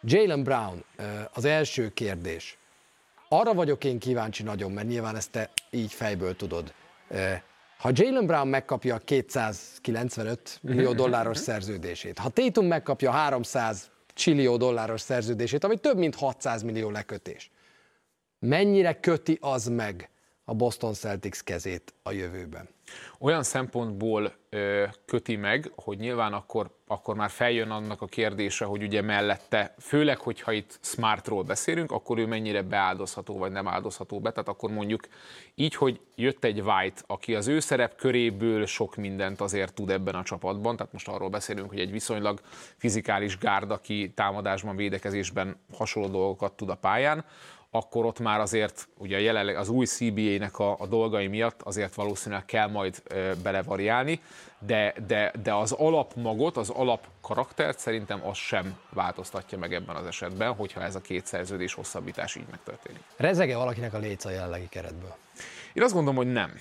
Jalen Brown, az első kérdés. Arra vagyok én kíváncsi nagyon, mert nyilván ezt te így fejből tudod. Ha Jalen Brown megkapja a 295 millió dolláros szerződését, ha Tatum megkapja a 300 csillió dolláros szerződését, ami több mint 600 millió lekötés, mennyire köti az meg a Boston Celtics kezét a jövőben? Olyan szempontból ö, köti meg, hogy nyilván akkor, akkor már feljön annak a kérdése, hogy ugye mellette, főleg, hogyha itt Smartról beszélünk, akkor ő mennyire beáldozható, vagy nem áldozható be. Tehát akkor mondjuk így, hogy jött egy White, aki az ő szerep köréből sok mindent azért tud ebben a csapatban, tehát most arról beszélünk, hogy egy viszonylag fizikális gárd, aki támadásban, védekezésben hasonló dolgokat tud a pályán, akkor ott már azért ugye jelenleg az új CBA-nek a, a dolgai miatt azért valószínűleg kell majd ö, belevariálni, de, de, de az alapmagot, az alapkaraktert szerintem az sem változtatja meg ebben az esetben, hogyha ez a két szerződés hosszabbítás így megtörténik. Rezege valakinek a léc a jelenlegi keretből? Én azt gondolom, hogy nem.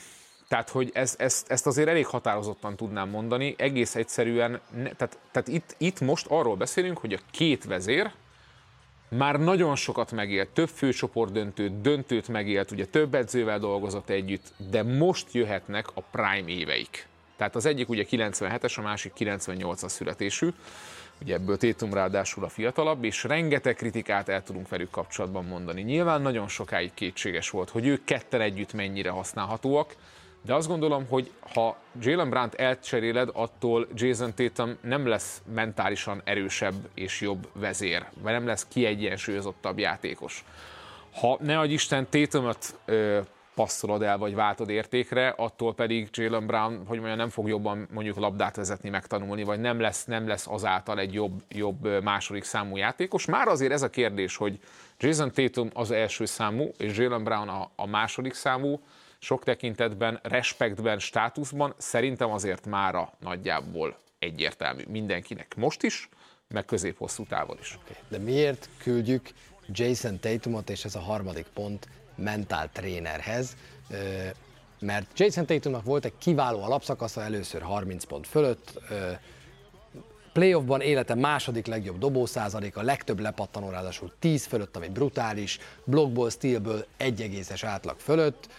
Tehát, hogy ez, ez, ezt azért elég határozottan tudnám mondani, egész egyszerűen, ne, tehát, tehát itt, itt most arról beszélünk, hogy a két vezér, már nagyon sokat megélt, több főcsoport döntőt, döntőt megélt, ugye több edzővel dolgozott együtt, de most jöhetnek a prime éveik. Tehát az egyik ugye 97-es, a másik 98-as születésű, ugye ebből Tétum ráadásul a fiatalabb, és rengeteg kritikát el tudunk velük kapcsolatban mondani. Nyilván nagyon sokáig kétséges volt, hogy ők ketten együtt mennyire használhatóak, de azt gondolom, hogy ha Jalen Brandt elcseréled, attól Jason Tatum nem lesz mentálisan erősebb és jobb vezér, vagy nem lesz kiegyensúlyozottabb játékos. Ha ne adj Isten Tatumot ö, passzolod el, vagy váltod értékre, attól pedig Jalen Brown, hogy mondjam, nem fog jobban mondjuk labdát vezetni, megtanulni, vagy nem lesz, nem lesz azáltal egy jobb, jobb második számú játékos. Már azért ez a kérdés, hogy Jason Tatum az első számú, és Jalen Brown a, a második számú, sok tekintetben, respektben, státuszban szerintem azért mára nagyjából egyértelmű mindenkinek most is, meg közép-hosszú távol is. De miért küldjük Jason Tatumot, és ez a harmadik pont, mentál trénerhez, mert Jason Tatumnak volt egy kiváló alapszakasza, először 30 pont fölött, playoffban élete második legjobb dobószázalék, a legtöbb lepattanó ráadásul 10 fölött, ami brutális, blokkból, stealből 1,es átlag fölött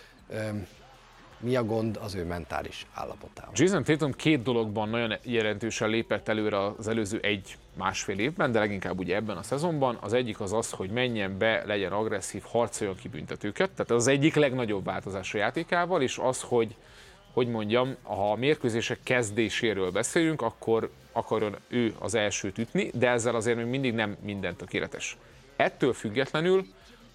mi a gond az ő mentális állapotával. Jason Tatum két dologban nagyon jelentősen lépett előre az előző egy másfél évben, de leginkább ugye ebben a szezonban. Az egyik az az, hogy menjen be, legyen agresszív, harcoljon ki büntetőket. Tehát az egyik legnagyobb változás a játékával, és az, hogy hogy mondjam, ha a mérkőzések kezdéséről beszélünk, akkor akarjon ő az elsőt ütni, de ezzel azért még mindig nem minden tökéletes. Ettől függetlenül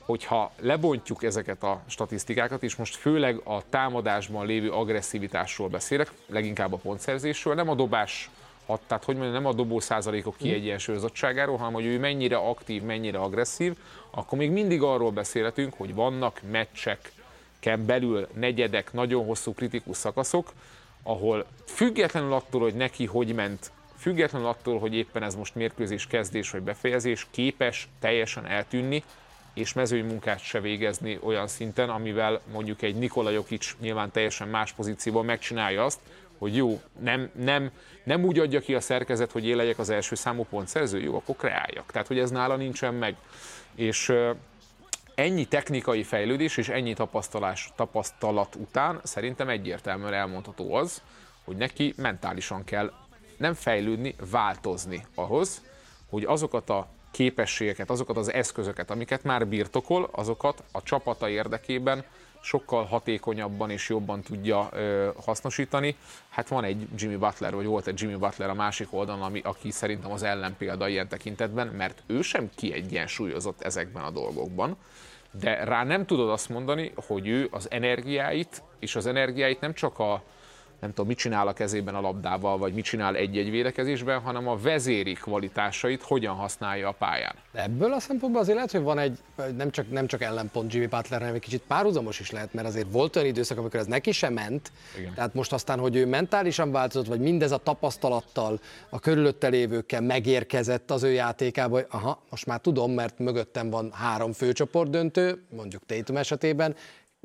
hogyha lebontjuk ezeket a statisztikákat, és most főleg a támadásban lévő agresszivitásról beszélek, leginkább a pontszerzésről, nem a dobás hat, tehát hogy mondjam, nem a dobó százalékok hm. kiegyensúlyozottságáról, hanem hogy ő mennyire aktív, mennyire agresszív, akkor még mindig arról beszélhetünk, hogy vannak meccseken belül negyedek, nagyon hosszú kritikus szakaszok, ahol függetlenül attól, hogy neki hogy ment, függetlenül attól, hogy éppen ez most mérkőzés kezdés vagy befejezés, képes teljesen eltűnni, és mezői munkát se végezni olyan szinten, amivel mondjuk egy Nikola Jokic nyilván teljesen más pozícióban megcsinálja azt, hogy jó, nem, nem, nem úgy adja ki a szerkezet, hogy én legyek az első számú pontszerző, jó, akkor kreáljak. Tehát, hogy ez nála nincsen meg. És ennyi technikai fejlődés és ennyi tapasztalás, tapasztalat után szerintem egyértelműen elmondható az, hogy neki mentálisan kell nem fejlődni, változni ahhoz, hogy azokat a képességeket, azokat az eszközöket, amiket már birtokol, azokat a csapata érdekében sokkal hatékonyabban és jobban tudja ö, hasznosítani. Hát van egy Jimmy Butler, vagy volt egy Jimmy Butler a másik oldalon, ami, aki szerintem az ellenpélda ilyen tekintetben, mert ő sem kiegyensúlyozott ezekben a dolgokban. De rá nem tudod azt mondani, hogy ő az energiáit, és az energiáit nem csak a, nem tudom, mit csinál a kezében a labdával, vagy mit csinál egy-egy védekezésben, hanem a vezéri kvalitásait hogyan használja a pályán. Ebből a szempontból azért lehet, hogy van egy, nem csak, nem csak ellenpont Jimmy Butler, hanem egy kicsit párhuzamos is lehet, mert azért volt olyan időszak, amikor ez neki sem ment, Igen. tehát most aztán, hogy ő mentálisan változott, vagy mindez a tapasztalattal, a körülötte lévőkkel megérkezett az ő játékába, hogy aha, most már tudom, mert mögöttem van három főcsoport döntő, mondjuk Tatum esetében,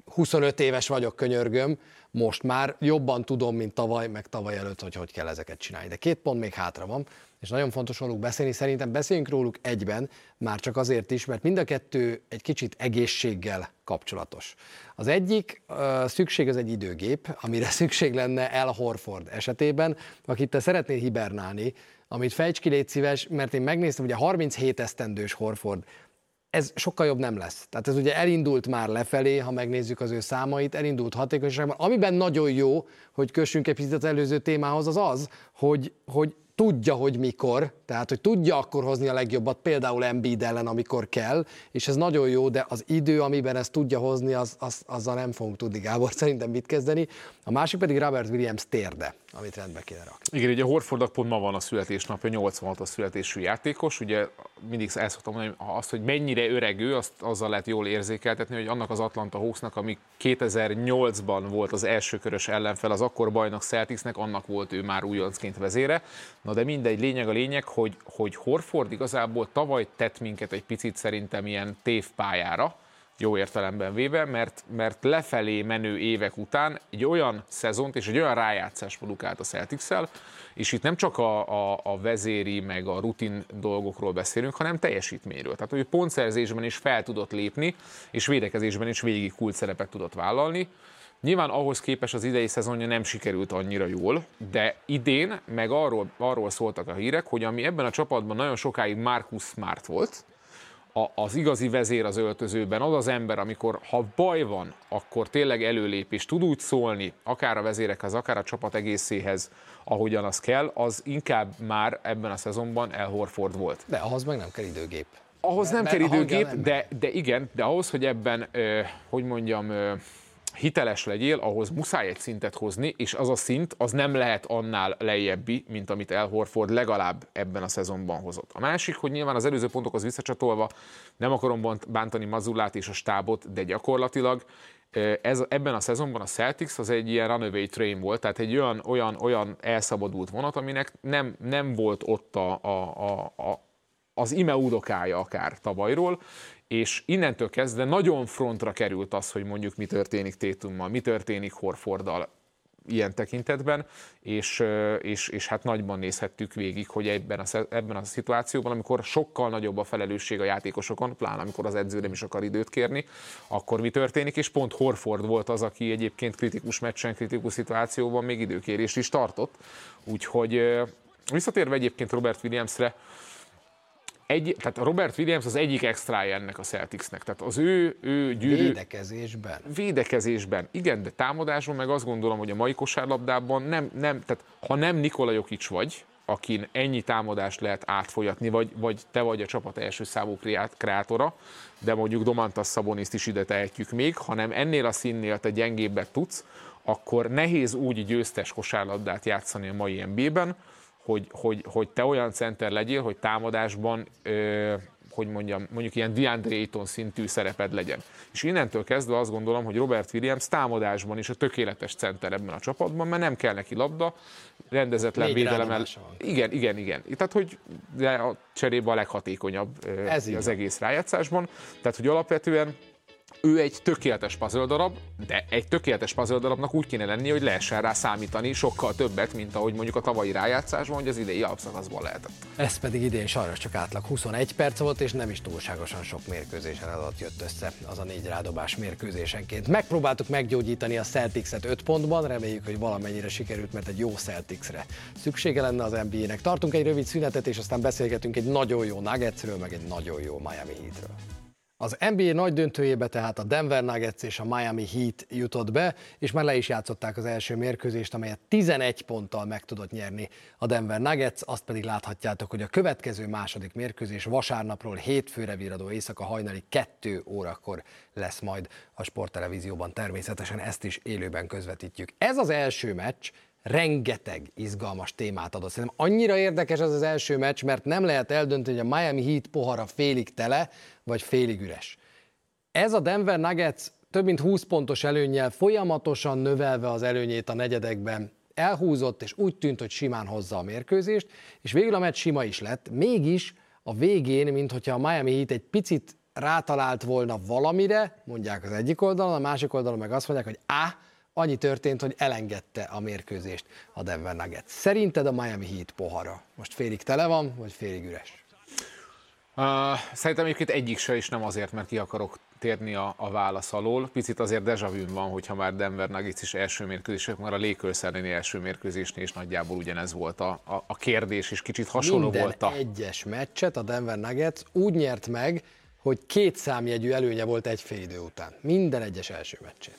25 éves vagyok, könyörgöm, most már jobban tudom, mint tavaly, meg tavaly előtt, hogy hogy kell ezeket csinálni. De két pont még hátra van, és nagyon fontos róluk beszélni. Szerintem beszéljünk róluk egyben, már csak azért is, mert mind a kettő egy kicsit egészséggel kapcsolatos. Az egyik szükség az egy időgép, amire szükség lenne El Horford esetében, akit te szeretnél hibernálni, amit fejts ki, légy szíves, mert én megnéztem, a 37 esztendős Horford ez sokkal jobb nem lesz. Tehát ez ugye elindult már lefelé, ha megnézzük az ő számait, elindult hatékonyságban. Amiben nagyon jó, hogy kössünk egy picit az előző témához, az az, hogy, hogy tudja, hogy mikor, tehát hogy tudja akkor hozni a legjobbat, például Embiid ellen, amikor kell, és ez nagyon jó, de az idő, amiben ezt tudja hozni, az, az, azzal nem fogunk tudni Gábor szerintem mit kezdeni. A másik pedig Robert Williams térde, amit rendbe kéne rakni. Igen, ugye Horfordnak pont ma van a születésnapja, 86 a születésű játékos, ugye mindig el szoktam mondani, azt, hogy mennyire öreg ő, azt azzal lehet jól érzékeltetni, hogy annak az Atlanta Hawksnak, ami 2008-ban volt az első körös ellenfel, az akkor bajnak Celticsnek, annak volt ő már újoncként vezére. Na de mindegy, lényeg a lényeg, hogy, hogy Horford igazából tavaly tett minket egy picit szerintem ilyen tévpályára, jó értelemben véve, mert, mert lefelé menő évek után egy olyan szezont és egy olyan rájátszás produkált a celtics és itt nem csak a, a, a vezéri, meg a rutin dolgokról beszélünk, hanem teljesítményről. Tehát, hogy pontszerzésben is fel tudott lépni, és védekezésben is végig kult szerepet tudott vállalni. Nyilván ahhoz képest az idei szezonja nem sikerült annyira jól, de idén meg arról, arról szóltak a hírek, hogy ami ebben a csapatban nagyon sokáig Marcus Smart volt, a, az igazi vezér az öltözőben, az az ember, amikor ha baj van, akkor tényleg előlép és tud úgy szólni, akár a vezérekhez, akár a csapat egészéhez, ahogyan az kell, az inkább már ebben a szezonban El Horford volt. De ahhoz meg nem kell időgép. Ahhoz nem kell időgép, de, de igen, de ahhoz, hogy ebben, hogy mondjam, hiteles legyél, ahhoz muszáj egy szintet hozni, és az a szint az nem lehet annál lejjebbi, mint amit El Horford legalább ebben a szezonban hozott. A másik, hogy nyilván az előző pontokhoz visszacsatolva nem akarom bántani Mazulát és a stábot, de gyakorlatilag ez, ebben a szezonban a Celtics az egy ilyen runaway train volt, tehát egy olyan, olyan, olyan elszabadult vonat, aminek nem, nem volt ott a, a, a, a az ime udokája akár tavalyról, és innentől kezdve nagyon frontra került az, hogy mondjuk mi történik Tétummal, mi történik Horforddal ilyen tekintetben, és, és, és hát nagyban nézhettük végig, hogy ebben a, ebben a szituációban, amikor sokkal nagyobb a felelősség a játékosokon, pláne amikor az edző nem is akar időt kérni, akkor mi történik, és pont Horford volt az, aki egyébként kritikus meccsen, kritikus szituációban még időkérést is tartott. Úgyhogy visszatérve egyébként Robert Williamsre, egy, tehát Robert Williams az egyik extrája ennek a Celticsnek. Tehát az ő, ő gyűrű... Védekezésben. Védekezésben, igen, de támadásban meg azt gondolom, hogy a mai kosárlabdában nem, nem tehát ha nem Nikola Jokic vagy, akin ennyi támadást lehet átfolyatni, vagy, vagy te vagy a csapat első számú kreátora, de mondjuk Domantas Szaboniszt is ide tehetjük még, hanem ennél a színnél te gyengébbet tudsz, akkor nehéz úgy győztes kosárlabdát játszani a mai NBA-ben, hogy, hogy, hogy te olyan center legyél, hogy támadásban ö, hogy mondjam, mondjuk ilyen DeAndre Ayton szintű szereped legyen. És innentől kezdve azt gondolom, hogy Robert Williams támadásban is a tökéletes center ebben a csapatban, mert nem kell neki labda, rendezetlen védelemmel. Igen, igen, igen. Tehát, hogy de a cserébe a leghatékonyabb Ez az egész rájátszásban. Tehát, hogy alapvetően ő egy tökéletes puzzle darab, de egy tökéletes puzzle darabnak úgy kéne lenni, hogy lehessen rá számítani sokkal többet, mint ahogy mondjuk a tavalyi rájátszásban, hogy az idei alapszakaszban lehetett. Ez pedig idén sajnos csak átlag 21 perc volt, és nem is túlságosan sok mérkőzésen alatt jött össze az a négy rádobás mérkőzésenként. Megpróbáltuk meggyógyítani a Celtics-et 5 pontban, reméljük, hogy valamennyire sikerült, mert egy jó Celticsre szüksége lenne az NBA-nek. Tartunk egy rövid szünetet, és aztán beszélgetünk egy nagyon jó Nuggetsről, meg egy nagyon jó Miami Heatről. Az NBA nagy döntőjébe tehát a Denver Nuggets és a Miami Heat jutott be, és már le is játszották az első mérkőzést, amelyet 11 ponttal meg tudott nyerni a Denver Nuggets, azt pedig láthatjátok, hogy a következő második mérkőzés vasárnapról hétfőre viradó éjszaka hajnali 2 órakor lesz majd a sporttelevízióban. Természetesen ezt is élőben közvetítjük. Ez az első meccs, rengeteg izgalmas témát adott. Szerintem annyira érdekes ez az első meccs, mert nem lehet eldönteni, hogy a Miami Heat pohara félig tele, vagy félig üres. Ez a Denver Nuggets több mint 20 pontos előnyel folyamatosan növelve az előnyét a negyedekben elhúzott, és úgy tűnt, hogy simán hozza a mérkőzést, és végül a meccs sima is lett. Mégis a végén, mintha a Miami Heat egy picit rátalált volna valamire, mondják az egyik oldalon, a másik oldalon meg azt mondják, hogy á, annyi történt, hogy elengedte a mérkőzést a Denver Nuggets. Szerinted a Miami Heat pohara most félig tele van, vagy félig üres? Uh, szerintem egyébként egyik se is nem azért, mert ki akarok térni a, a válasz alól. Picit azért deja vu van, hogyha már Denver Nuggets is első mérkőzések, már a Lakers elleni első mérkőzésnél is nagyjából ugyanez volt a, a, a kérdés, és kicsit hasonló Minden volt a... egyes meccset a Denver Nuggets úgy nyert meg, hogy két számjegyű előnye volt egy fél idő után. Minden egyes első meccsén.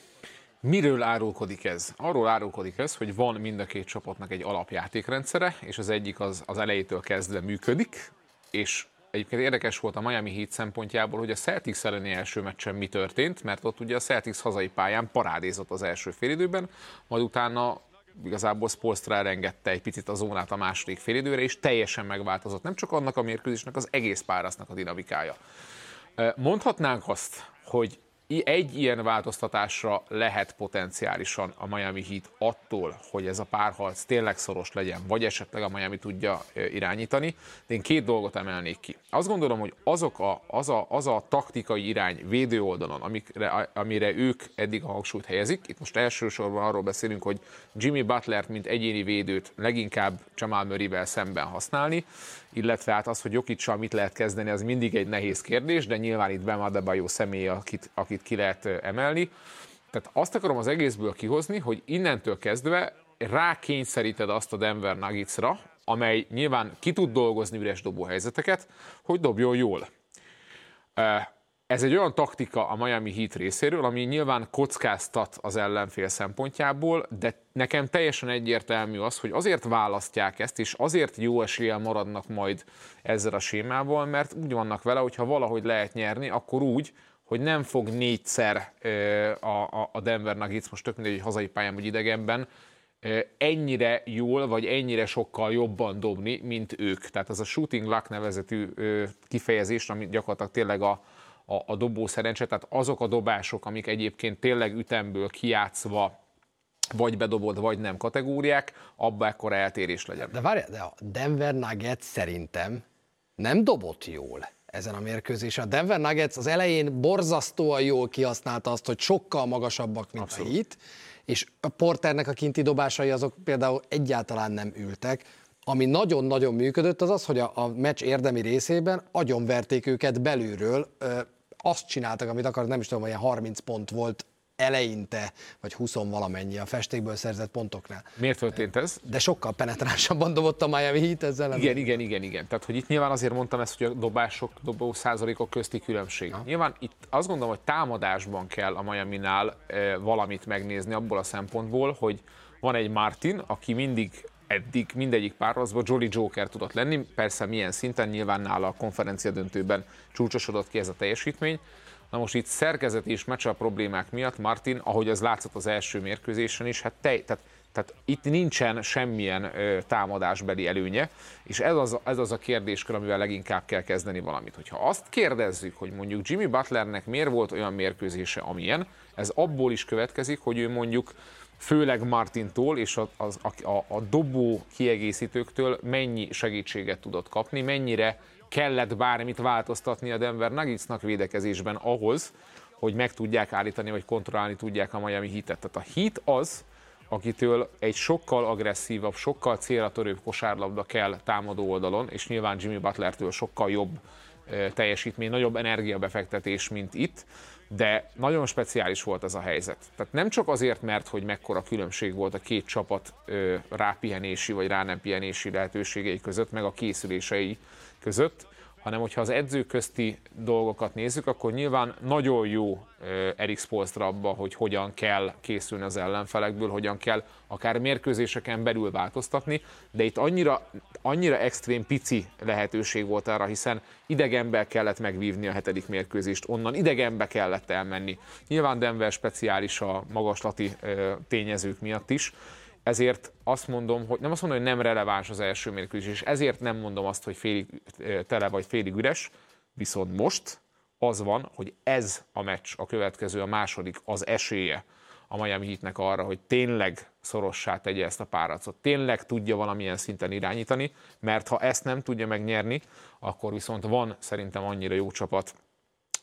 Miről árulkodik ez? Arról árulkodik ez, hogy van mind a két csapatnak egy alapjátékrendszere, és az egyik az, az elejétől kezdve működik, és egyébként érdekes volt a Miami Heat szempontjából, hogy a Celtics elleni első meccsen mi történt, mert ott ugye a Celtics hazai pályán parádézott az első félidőben, majd utána igazából Spolstra elengedte egy picit a zónát a második félidőre, és teljesen megváltozott nem csak annak a mérkőzésnek, az egész párasznak a dinamikája. Mondhatnánk azt, hogy egy ilyen változtatásra lehet potenciálisan a Miami Heat attól, hogy ez a párharc tényleg szoros legyen, vagy esetleg a Miami tudja irányítani, de én két dolgot emelnék ki. Azt gondolom, hogy azok a, az, a, az a taktikai irány védő oldalon, amikre, amire ők eddig a hangsúlyt helyezik, itt most elsősorban arról beszélünk, hogy Jimmy Butlert, mint egyéni védőt leginkább Jamal Murray-vel szemben használni, illetve hát az, hogy Jokicsal mit lehet kezdeni, az mindig egy nehéz kérdés, de nyilván itt Bam Adebayo személy, akit, akit ki lehet emelni. Tehát azt akarom az egészből kihozni, hogy innentől kezdve rákényszeríted azt a Denver Nuggetsra, amely nyilván ki tud dolgozni üres dobóhelyzeteket, hogy dobjon jól. Ez egy olyan taktika a Miami Heat részéről, ami nyilván kockáztat az ellenfél szempontjából, de nekem teljesen egyértelmű az, hogy azért választják ezt, és azért jó eséllyel maradnak majd ezzel a sémával, mert úgy vannak vele, hogy ha valahogy lehet nyerni, akkor úgy, hogy nem fog négyszer a, a Denver Nuggets, most tök mindegy, hogy hazai pályán vagy idegenben, ennyire jól, vagy ennyire sokkal jobban dobni, mint ők. Tehát az a shooting luck nevezetű kifejezés, ami gyakorlatilag tényleg a, a, a dobó szerencse, tehát azok a dobások, amik egyébként tényleg ütemből kiátszva vagy bedobod, vagy nem kategóriák, abba ekkor eltérés legyen. De várjál, de a Denver Nuggets szerintem nem dobott jól ezen a mérkőzésen. A Denver Nuggets az elején borzasztóan jól kihasználta azt, hogy sokkal magasabbak, mint Abszolút. a Heat, és a Porternek a kinti dobásai azok például egyáltalán nem ültek. Ami nagyon-nagyon működött, az az, hogy a, a meccs érdemi részében agyonverték őket belülről, ö, azt csináltak, amit akart, nem is tudom, hogy 30 pont volt eleinte, vagy 20 valamennyi a festékből szerzett pontoknál. Miért történt ez? De sokkal penetránsabban dobott a Miami Heat ezzel. Igen, igen, igen, igen. Tehát, hogy itt nyilván azért mondtam ezt, hogy a dobások, dobó százalékok közti különbség. Ha. Nyilván itt azt gondolom, hogy támadásban kell a Miami-nál e, valamit megnézni abból a szempontból, hogy van egy Martin, aki mindig eddig mindegyik párharcban Jolly Joker tudott lenni, persze milyen szinten, nyilván nála a konferencia döntőben csúcsosodott ki ez a teljesítmény, Na most itt szerkezeti és a problémák miatt Martin, ahogy az látszott az első mérkőzésen is, hát tej, tehát, tehát itt nincsen semmilyen ö, támadásbeli előnye, és ez az, ez az a kérdéskör, amivel leginkább kell kezdeni valamit. Hogyha azt kérdezzük, hogy mondjuk Jimmy Butlernek miért volt olyan mérkőzése, amilyen, ez abból is következik, hogy ő mondjuk főleg Martintól és a, a, a, a dobó kiegészítőktől mennyi segítséget tudott kapni, mennyire kellett bármit változtatni a Denver Nuggetsnak védekezésben ahhoz, hogy meg tudják állítani, vagy kontrollálni tudják a Miami Heatet. Tehát a Heat az, akitől egy sokkal agresszívabb, sokkal célra törőbb kosárlabda kell támadó oldalon, és nyilván Jimmy Butlertől sokkal jobb teljesítmény, nagyobb energiabefektetés, mint itt, de nagyon speciális volt ez a helyzet. Tehát nem csak azért, mert hogy mekkora különbség volt a két csapat rápihenési vagy rá nem pihenési lehetőségei között, meg a készülései között, hanem hogyha az edzők közti dolgokat nézzük, akkor nyilván nagyon jó Erik Spolstra abba, hogy hogyan kell készülni az ellenfelekből, hogyan kell akár mérkőzéseken belül változtatni, de itt annyira, annyira extrém pici lehetőség volt arra, hiszen idegenbe kellett megvívni a hetedik mérkőzést, onnan idegenbe kellett elmenni. Nyilván Denver speciális a magaslati tényezők miatt is, ezért azt mondom, hogy nem azt mondom, hogy nem releváns az első mérkőzés, és ezért nem mondom azt, hogy félig tele vagy félig üres, viszont most az van, hogy ez a meccs, a következő, a második, az esélye a Miami Heatnek arra, hogy tényleg szorossá tegye ezt a páracot, tényleg tudja valamilyen szinten irányítani, mert ha ezt nem tudja megnyerni, akkor viszont van szerintem annyira jó csapat,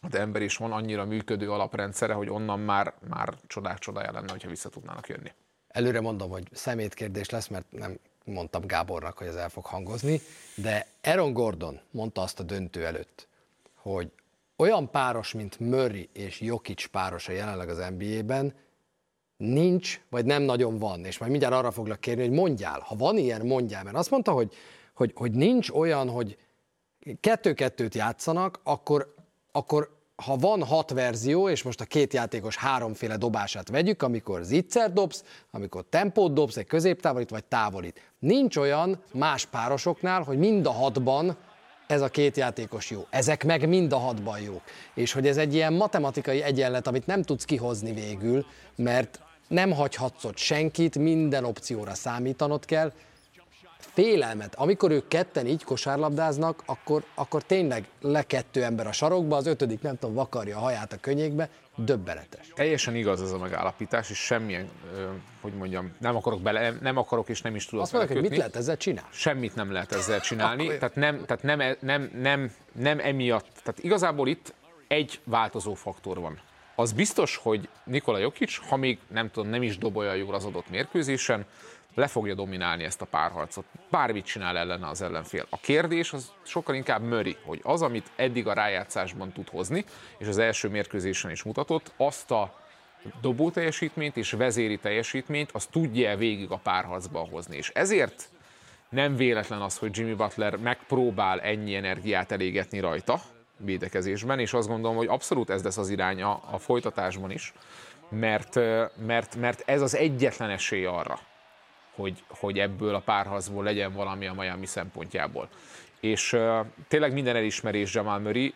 az ember is van annyira működő alaprendszere, hogy onnan már, már csodák csodája lenne, hogyha vissza tudnának jönni. Előre mondom, hogy szemétkérdés lesz, mert nem mondtam Gábornak, hogy ez el fog hangozni, de Aaron Gordon mondta azt a döntő előtt, hogy olyan páros, mint Murray és Jokic párosa jelenleg az NBA-ben, nincs, vagy nem nagyon van, és majd mindjárt arra foglak kérni, hogy mondjál, ha van ilyen, mondjál, mert azt mondta, hogy, hogy, hogy nincs olyan, hogy kettő-kettőt játszanak, akkor, akkor ha van hat verzió, és most a két játékos háromféle dobását vegyük, amikor zicser dobsz, amikor tempót dobsz, egy középtávolít vagy távolít. Nincs olyan más párosoknál, hogy mind a hatban ez a két játékos jó. Ezek meg mind a hatban jók. És hogy ez egy ilyen matematikai egyenlet, amit nem tudsz kihozni végül, mert nem hagyhatsz ott senkit, minden opcióra számítanod kell, félelmet. Amikor ők ketten így kosárlabdáznak, akkor, akkor tényleg le kettő ember a sarokba, az ötödik nem tudom, vakarja a haját a könnyékbe, döbbenetes. Teljesen igaz ez a megállapítás, és semmilyen, hogy mondjam, nem akarok bele, nem akarok és nem is tudok Azt mondok, hogy mit lehet ezzel csinálni? Semmit nem lehet ezzel csinálni, akkor... tehát, nem, tehát nem, nem, nem, nem emiatt, tehát igazából itt egy változó faktor van. Az biztos, hogy Nikola Jokic, ha még nem tudom, nem is dobolja jól az adott mérkőzésen, le fogja dominálni ezt a párharcot. Bármit csinál ellene az ellenfél. A kérdés az sokkal inkább möri, hogy az, amit eddig a rájátszásban tud hozni, és az első mérkőzésen is mutatott, azt a dobó teljesítményt és vezéri teljesítményt, azt tudja végig a párharcban hozni. És ezért nem véletlen az, hogy Jimmy Butler megpróbál ennyi energiát elégetni rajta védekezésben, és azt gondolom, hogy abszolút ez lesz az iránya a folytatásban is, mert, mert, mert ez az egyetlen esély arra, hogy, hogy ebből a párharcból legyen valami a Miami szempontjából. és tényleg minden elismerés Jamal Murray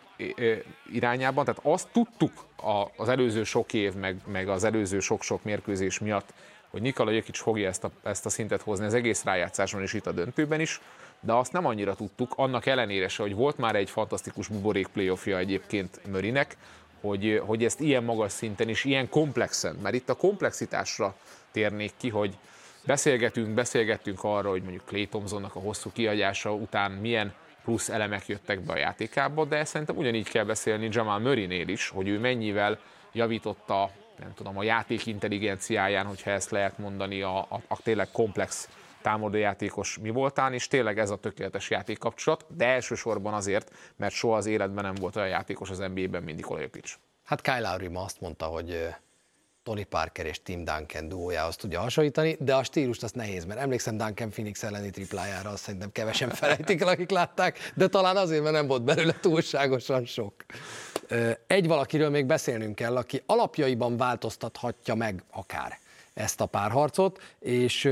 irányában, tehát azt tudtuk a, az előző sok év, meg, meg az előző sok-sok mérkőzés miatt, hogy Nikola Jokic fogja ezt a, ezt a szintet hozni az egész rájátszáson és itt a döntőben is, de azt nem annyira tudtuk, annak ellenére se, hogy volt már egy fantasztikus buborék playoffja egyébként Mörinek, hogy, hogy ezt ilyen magas szinten és ilyen komplexen, mert itt a komplexitásra térnék ki, hogy beszélgetünk, beszélgettünk arról, hogy mondjuk Clay Thompsonnak a hosszú kiadása után milyen plusz elemek jöttek be a játékába, de szerintem ugyanígy kell beszélni Jamal Murray-nél is, hogy ő mennyivel javította nem tudom, a játék intelligenciáján, hogyha ezt lehet mondani, a, a, a tényleg komplex támadójátékos mi voltán, és tényleg ez a tökéletes játékkapcsolat, de elsősorban azért, mert soha az életben nem volt olyan játékos az NBA-ben, mint Jokic. Hát Kyle Lowry ma azt mondta, hogy Tony Parker és Tim Duncan duójához tudja hasonlítani, de a stílust az nehéz, mert emlékszem Duncan Phoenix elleni triplájára, azt szerintem kevesen felejtik el, akik látták, de talán azért, mert nem volt belőle túlságosan sok. Egy valakiről még beszélnünk kell, aki alapjaiban változtathatja meg akár ezt a párharcot, és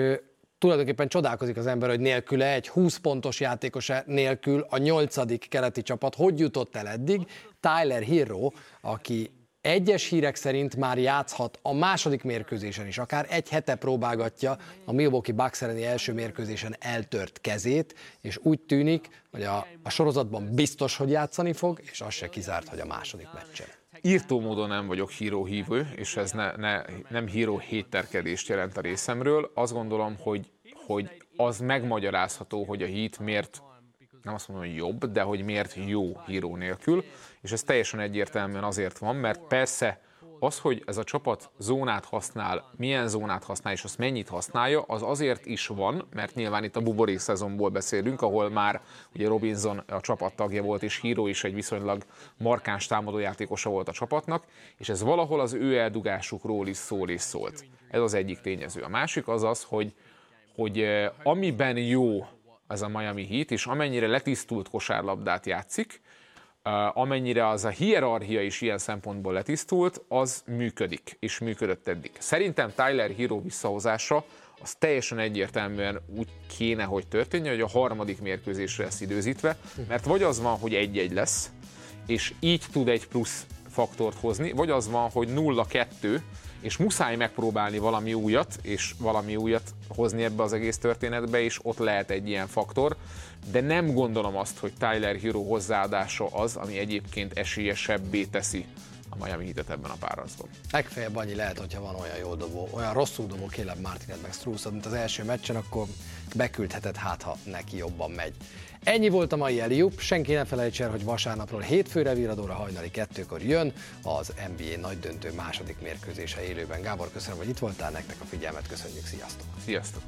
tulajdonképpen csodálkozik az ember, hogy nélküle egy 20 pontos játékos nélkül a nyolcadik keleti csapat hogy jutott el eddig. Tyler Hero, aki egyes hírek szerint már játszhat a második mérkőzésen is, akár egy hete próbálgatja a Milwaukee Bucks elleni első mérkőzésen eltört kezét, és úgy tűnik, hogy a, a sorozatban biztos, hogy játszani fog, és az se kizárt, hogy a második meccsen. Írtó módon nem vagyok híró hívő, és ez ne, ne, nem híró hétterkedést jelent a részemről. Azt gondolom, hogy, hogy az megmagyarázható, hogy a hit miért nem azt mondom, hogy jobb, de hogy miért jó híró nélkül, és ez teljesen egyértelműen azért van, mert persze az, hogy ez a csapat zónát használ, milyen zónát használ, és azt mennyit használja, az azért is van, mert nyilván itt a buborék szezonból beszélünk, ahol már ugye Robinson a csapat tagja volt, és Híró is egy viszonylag markáns támadójátékosa volt a csapatnak, és ez valahol az ő eldugásukról is szól és szólt. Ez az egyik tényező. A másik az az, hogy, hogy eh, amiben jó ez a Miami Heat, és amennyire letisztult kosárlabdát játszik, amennyire az a hierarchia is ilyen szempontból letisztult, az működik, és működött eddig. Szerintem Tyler Hero visszahozása az teljesen egyértelműen úgy kéne, hogy történjen, hogy a harmadik mérkőzésre lesz időzítve, mert vagy az van, hogy egy-egy lesz, és így tud egy plusz faktort hozni, vagy az van, hogy 0-2, és muszáj megpróbálni valami újat, és valami újat hozni ebbe az egész történetbe, és ott lehet egy ilyen faktor, de nem gondolom azt, hogy Tyler Hero hozzáadása az, ami egyébként esélyesebbé teszi a Miami Heat-et ebben a párharcban. Legfeljebb annyi lehet, hogyha van olyan jó dobó, olyan rosszul dobó Caleb Martinet meg Struz, mint az első meccsen, akkor beküldheted, hát ha neki jobban megy. Ennyi volt a mai Eliup, senki ne felejts el, hogy vasárnapról hétfőre viradóra hajnali kettőkor jön az NBA nagy döntő második mérkőzése élőben. Gábor, köszönöm, hogy itt voltál, nektek a figyelmet köszönjük, sziasztok! Sziasztok!